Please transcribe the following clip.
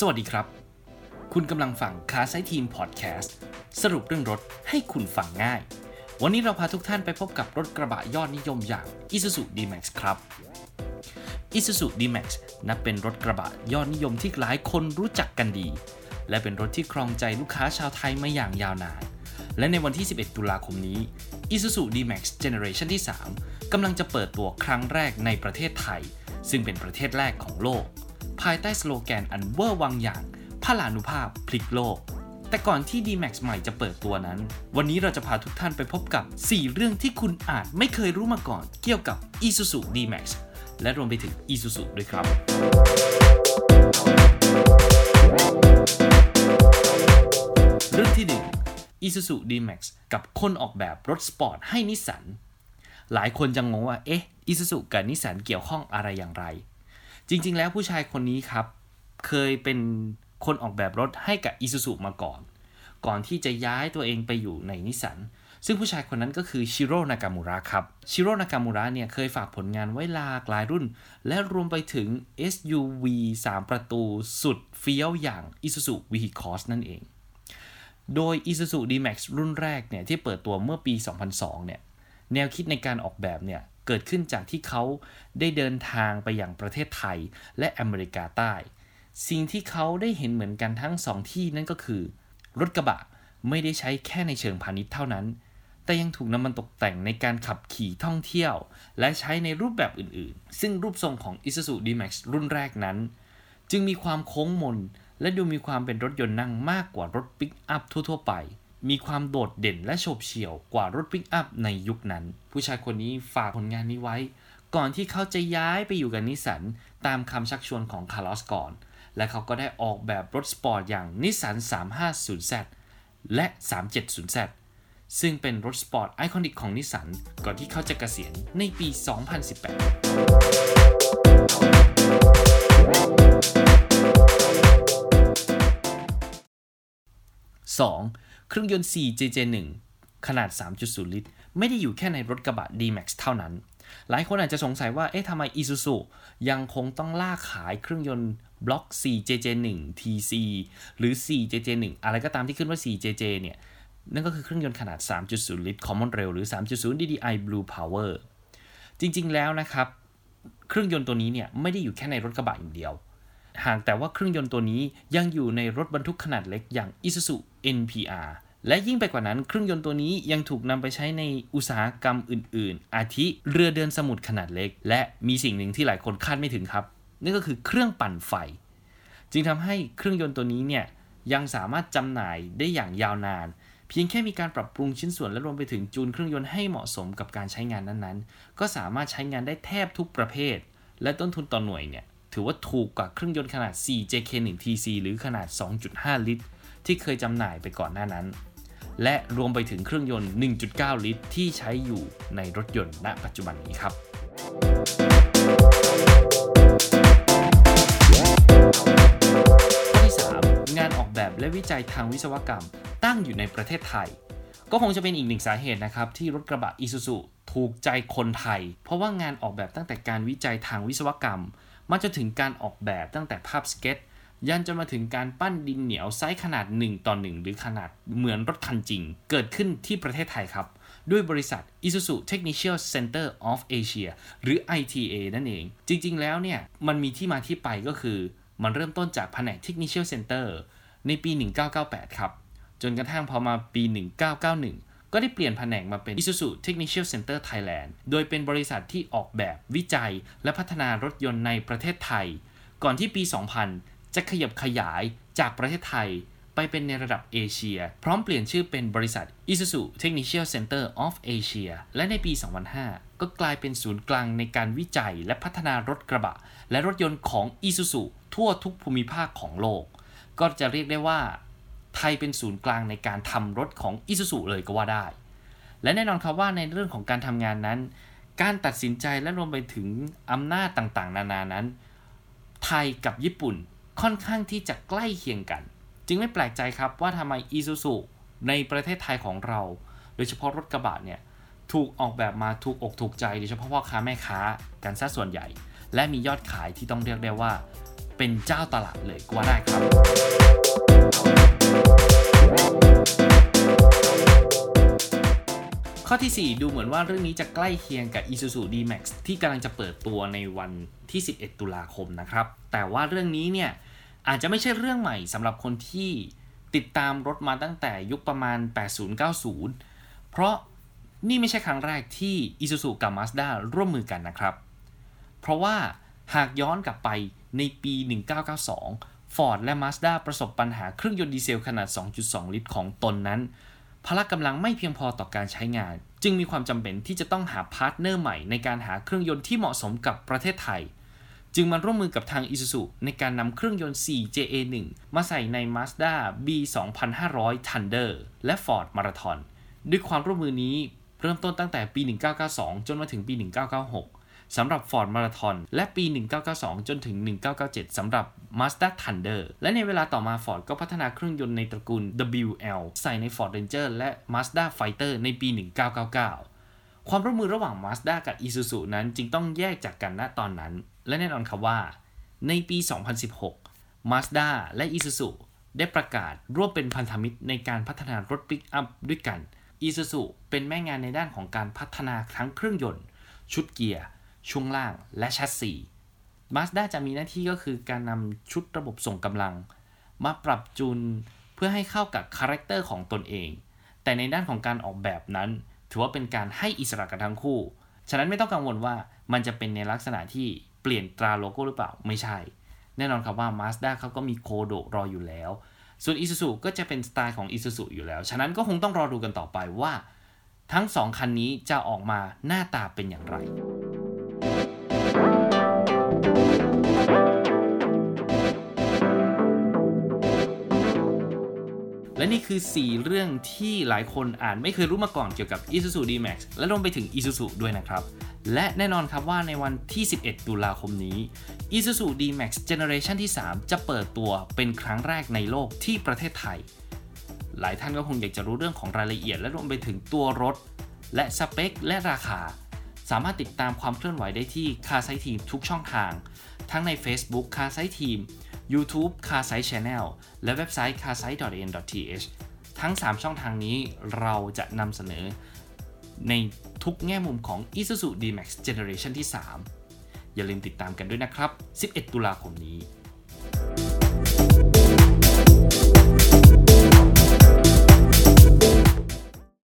สวัสดีครับ คุณกำลังฟังคาไซทีมพอดแคสต์สรุปเรื่องรถให้คุณฟังง่าย วันนี้เราพาทุกท่านไปพบกับรถกระบะยอดนิยมอย่าง Isuzu D-Max ครับ Isuzu D-Max นับเป็นรถกระบะยอดนิยมที่หลายคนรู้จักกันดี และเป็นรถที่ครองใจลูกค้าชาวไทยมาอย่างยาวนาน และในวันที่ 11 ตุลาคมนี้ Isuzu D-Max Generation ที่ 3กำลังจะเปิดตัวครั้งแรกในประเทศไทย ซึ่งเป็นประเทศแรกของโลก ภายใต้สโลแกนอันเวอร์วังอย่างพลานุภาพพลิกโลก แต่ก่อนที่ D-Max ใหม่จะเปิดตัวนั้น วันนี้เราจะพาทุกท่านไปพบกับ 4 เรื่องที่คุณอาจไม่เคยรู้มาก่อน เกี่ยวกับ Isuzu D-Max และรวมไปถึง Isuzu ด้วยครับ เรื่องที่ 1 Isuzu D-Max กับคนออกแบบรถสปอร์ตให้นิสสันหลายคนจะงงว่า เอ๊ะ Isuzu กับนิสสันเกี่ยวข้องอะไรอย่างไร จริง ๆ แล้วผู้ชายคนนี้ครับ เคยเป็นคนออกแบบรถให้กับ Isuzu มาก่อน ก่อนที่จะย้ายตัวเองไปอยู่ในนิสสันซึ่งผู้ชายคนนั้นก็คือชิโร่นากามูระครับ ชิโร่นากามูระเนี่ยเคยฝากผลงานไว้หลากหลายรุ่น และรวมไปถึง SUV 3 ประตูสุดเฟี้ยวอย่าง Isuzu V-Cross นั่นเอง โดย Isuzu D-Max รุ่นแรกเนี่ยที่เปิดตัวเมื่อปี 2002 เนี่ย แนวคิดในการออกแบบเนี่ย เกิดขึ้นจากที่เขาได้เดินทางไปอย่างประเทศไทยและอเมริกาใต้ สิ่งที่เขาได้เห็นเหมือนกันทั้งสองที่นั่นก็คือ รถกระบะไม่ได้ใช้แค่ในเชิงพาณิชย์เท่านั้น แต่ยังถูกนำมันตกแต่งในการขับขี่ท่องเที่ยว และใช้ในรูปแบบอื่นๆ ซึ่งรูปทรงของ Isuzu D-Max รุ่นแรกนั้น จึงมีความโค้งมนและดูมีความเป็นรถยนต์นั่งมากกว่ารถปิกอัพทั่วๆไป มีความโดดเด่นและโฉบเฉี่ยวกว่ารถปิกอัพในยุคนั้น ผู้ชายคนนี้ฝากผลงานนี้ไว้ ก่อนที่เขาจะย้ายไปอยู่กับนิสสันตามคำชักชวนของคาร์ลอส กอส์น และเขาก็ได้ออกแบบรถสปอร์ตอย่างนิสสัน 350Z และ 370Z ซึ่งเป็นรถสปอร์ต iconic ของนิสสันก่อนที่เขาจะเกษียณในปี 2018 2. เครื่องยนต์ 4JJ1 ขนาด 3.0 ลิตร ไม่ได้อยู่แค่ในรถกระบะ D-Max เท่านั้น หลายคนอาจจะสงสัยว่า เอ๊ะทำไม Isuzu ยังคงต้องล่าขายเครื่องยนต์บล็อก 4JJ1 TC หรือ 4JJ1 อะไรก็ตามที่ขึ้นว่า 4JJ เนี่ย นั่นก็คือเครื่องยนต์ขนาด 3.0 ลิตร Common Rail หรือ 3.0 DDI Blue Power จริง ๆ แล้วนะครับ เครื่องยนต์ตัวนี้เนี่ยไม่ได้อยู่แค่ในรถกระบะอย่างเดียว หากแต่ว่าเครื่องยนต์ตัวนี้ยังอยู่ในรถบรรทุกขนาดเล็กอย่าง Isuzu NPR และยิ่งไปกว่านั้นเครื่องยนต์ตัวนี้ยังถูกนำไปใช้ในอุตสาหกรรมอื่น ๆ อาทิเรือเดินสมุทรขนาดเล็ก และมีสิ่งหนึ่งที่หลายคนคาดไม่ถึงครับนั่นก็คือเครื่องปั่นไฟ จึงทำให้เครื่องยนต์ตัวนี้เนี่ยยังสามารถจำหน่ายได้อย่างยาวนาน เพียงแค่มีการปรับปรุงชิ้นส่วนและรวมไปถึงจูนเครื่องยนต์ให้เหมาะสมกับการใช้งานนั้นๆ ก็สามารถใช้งานได้แทบทุกประเภท และต้นทุนต่อหน่วยเนี่ยถือว่าถูกกว่าเครื่องยนต์ขนาด 4JK1TC หรือขนาด 2.5 ลิตร ที่เคยจำหน่ายไปก่อนหน้านั้น และรวมไปถึงเครื่องยนต์ 1.9 ลิตร ที่ใช้อยู่ในรถยนต์ณปัจจุบันนี้ครับ ข้อที่ 3 งานออกแบบและวิจัยทางวิศวกรรมตั้งอยู่ในประเทศไทย ก็คงจะเป็นอีกหนึ่งสาเหตุนะครับ ที่รถกระบะ Isuzu ถูกใจคนไทย เพราะว่างานออกแบบตั้งแต่การวิจัยทางวิศวกรรม มาจนถึงการออกแบบตั้งแต่ภาพสเก็ต ยันจนมาถึงการปั้นดินเหนียวไซส์ขนาด 1 ต่อ 1 หรือขนาดเหมือนรถคันจริง เกิดขึ้นที่ประเทศไทยครับ ด้วยบริษัท Isuzu Technical Center of Asia หรือ ITA นั่นเอง จริง ๆ แล้วเนี่ย มันมีที่มาที่ไปก็คือ มันเริ่มต้นจากแผนก Technical Center ในปี 1998 ครับ จนกระทั่งพอมาปี 1991ก็ได้เปลี่ยนแผนกมาเป็น Isuzu Technical Center Thailand โดยเป็นบริษัทที่ออกแบบวิจัย และพัฒนารถยนต์ในประเทศไทย ก่อนที่ปี 2000 จะขยับขยายจากประเทศไทยไปเป็นในระดับเอเชีย พร้อมเปลี่ยนชื่อเป็นบริษัท Isuzu Technical Center of Asia และในปี 2005 ก็กลายเป็นศูนย์กลางในการวิจัยและพัฒนารถกระบะ และรถยนต์ของ Isuzu ทั่วทุกภูมิภาคของโลก ก็จะเรียกได้ว่า ไทยเป็นศูนย์กลางในการทำรถของ Isuzu เลยก็ว่าได้ และแน่นอนครับว่าในเรื่องของการทำงานนั้น การตัดสินใจและรวมไปถึงอำนาจต่างๆ นานานั้น ไทยกับญี่ปุ่น ค่อนข้างที่จะใกล้เคียงกัน จึงไม่แปลกใจครับว่าทำไม Isuzu ในประเทศไทยของเรา โดยเฉพาะรถกระบะเนี่ยถูกออกแบบมาถูกอกถูกใจโดยเฉพาะพ่อค้าแม่ค้ากันซะส่วนใหญ่ และมียอดขายที่ต้องเรียกได้ว่า เป็นเจ้าตลาดเลยก็ว่าได้ครับ ข้อที่ 4 ดูเหมือนว่าเรื่องนี้จะใกล้เคียงกับ Isuzu D-Max ที่กำลังจะเปิดตัวในวันที่ 11 ตุลาคมนะครับ แต่ว่าเรื่องนี้เนี่ยอาจจะไม่ใช่เรื่องใหม่สำหรับคนที่ติดตามรถมาตั้งแต่ยุคประมาณ 80-90 เพราะนี่ไม่ใช่ครั้งแรกที่ Isuzu กับ Mazda ร่วมมือกันนะครับ เพราะว่าหากย้อนกลับไปในปี 1992 Ford และ Mazda ประสบปัญหาเครื่องยนต์ดีเซลขนาด 2.2 ลิตรของตนนั้น พละกำลังไม่เพียงพอต่อการใช้งาน จึงมีความจำเป็นที่จะต้องหา partner ใหม่ในการหาเครื่องยนต์ที่เหมาะสมกับประเทศไทย จึงมาร่วมมือกับทาง Isuzu ในการนำเครื่องยนต์ 4JA1 มาใส่ใน Mazda B2500 Thunder และ Ford Marathon ด้วยความร่วมมือนี้เริ่มต้นตั้งแต่ปี 1992 จนมาถึงปี 1996 สำหรับ Ford Marathon และปี 1992 จนถึง 1997 สำหรับ Mazda Thunder และในเวลาต่อมา Ford ก็พัฒนาเครื่องยนต์ในตระกูล WL ใส่ใน Ford Ranger และ Mazda Fighter ในปี 1999 ความร่วมมือระหว่าง Mazda กับ Isuzu นั้นจึงต้องแยกจากกันณตอนนั้น และแน่นอนครับว่า ในปี 2016 Mazda และ Isuzu ได้ประกาศร่วมเป็นพันธมิตรในการพัฒนารถปิกอัพด้วยกัน Isuzu เป็นแม่งานในด้านของการพัฒนาทั้งเครื่องยนต์ ชุดเกียร์ ช่วงล่าง และแชสซี Mazda จะมีหน้าที่ก็คือการนำชุดระบบส่งกำลัง มาปรับจูนเพื่อให้เข้ากับ character ของตนเอง แต่ในด้านของการออกแบบนั้น ถือว่าเป็นการให้อิสระกับทั้งคู่ ฉะนั้นไม่ต้องกังวลว่ามันจะเป็นในลักษณะที่ เปลี่ยนตราโลโก้หรือเปล่าไม่ใช่ แน่นอนครับว่า Mazda เขาก็มีโคโดรออยู่แล้ว ส่วน Isuzu ก็จะเป็นสไตล์ของ Isuzu อยู่แล้ว ฉะนั้นก็คงต้องรอดูกันต่อไปว่า ทั้ง 2 คันนี้จะออกมาหน้าตาเป็นอย่างไรและนี่คือ 4 เรื่องที่หลายคนอ่านไม่เคยรู้มาก่อนเกี่ยวกับ Isuzu D-Max และรวมไปถึง Isuzu ด้วยนะครับ และแน่นอนครับว่าในวันที่ 11 ตุลาคมนี้ Isuzu D-Max Generation ที่ 3 จะเปิดตัวเป็นครั้งแรกในโลกที่ประเทศไทย หลายท่านก็คงอยากจะรู้เรื่องของรายละเอียด และรวมไปถึงตัวรถ และสเปค และราคา สามารถติดตามความเคลื่อนไหวได้ที่ Car Site Team ทุกช่องทาง ทั้งใน Facebook Car Site Team YouTube Car Site Channel และเว็บไซต์ c a r s i t e n t h ทั้ง 3 ช่องทางนี้เราจะนำเสนอ ในทุกแง่มุมของ Isuzu D-Max Generation ที่ 3 อย่าลืมติดตามกันด้วยนะครับ 11 ตุลาคมนี้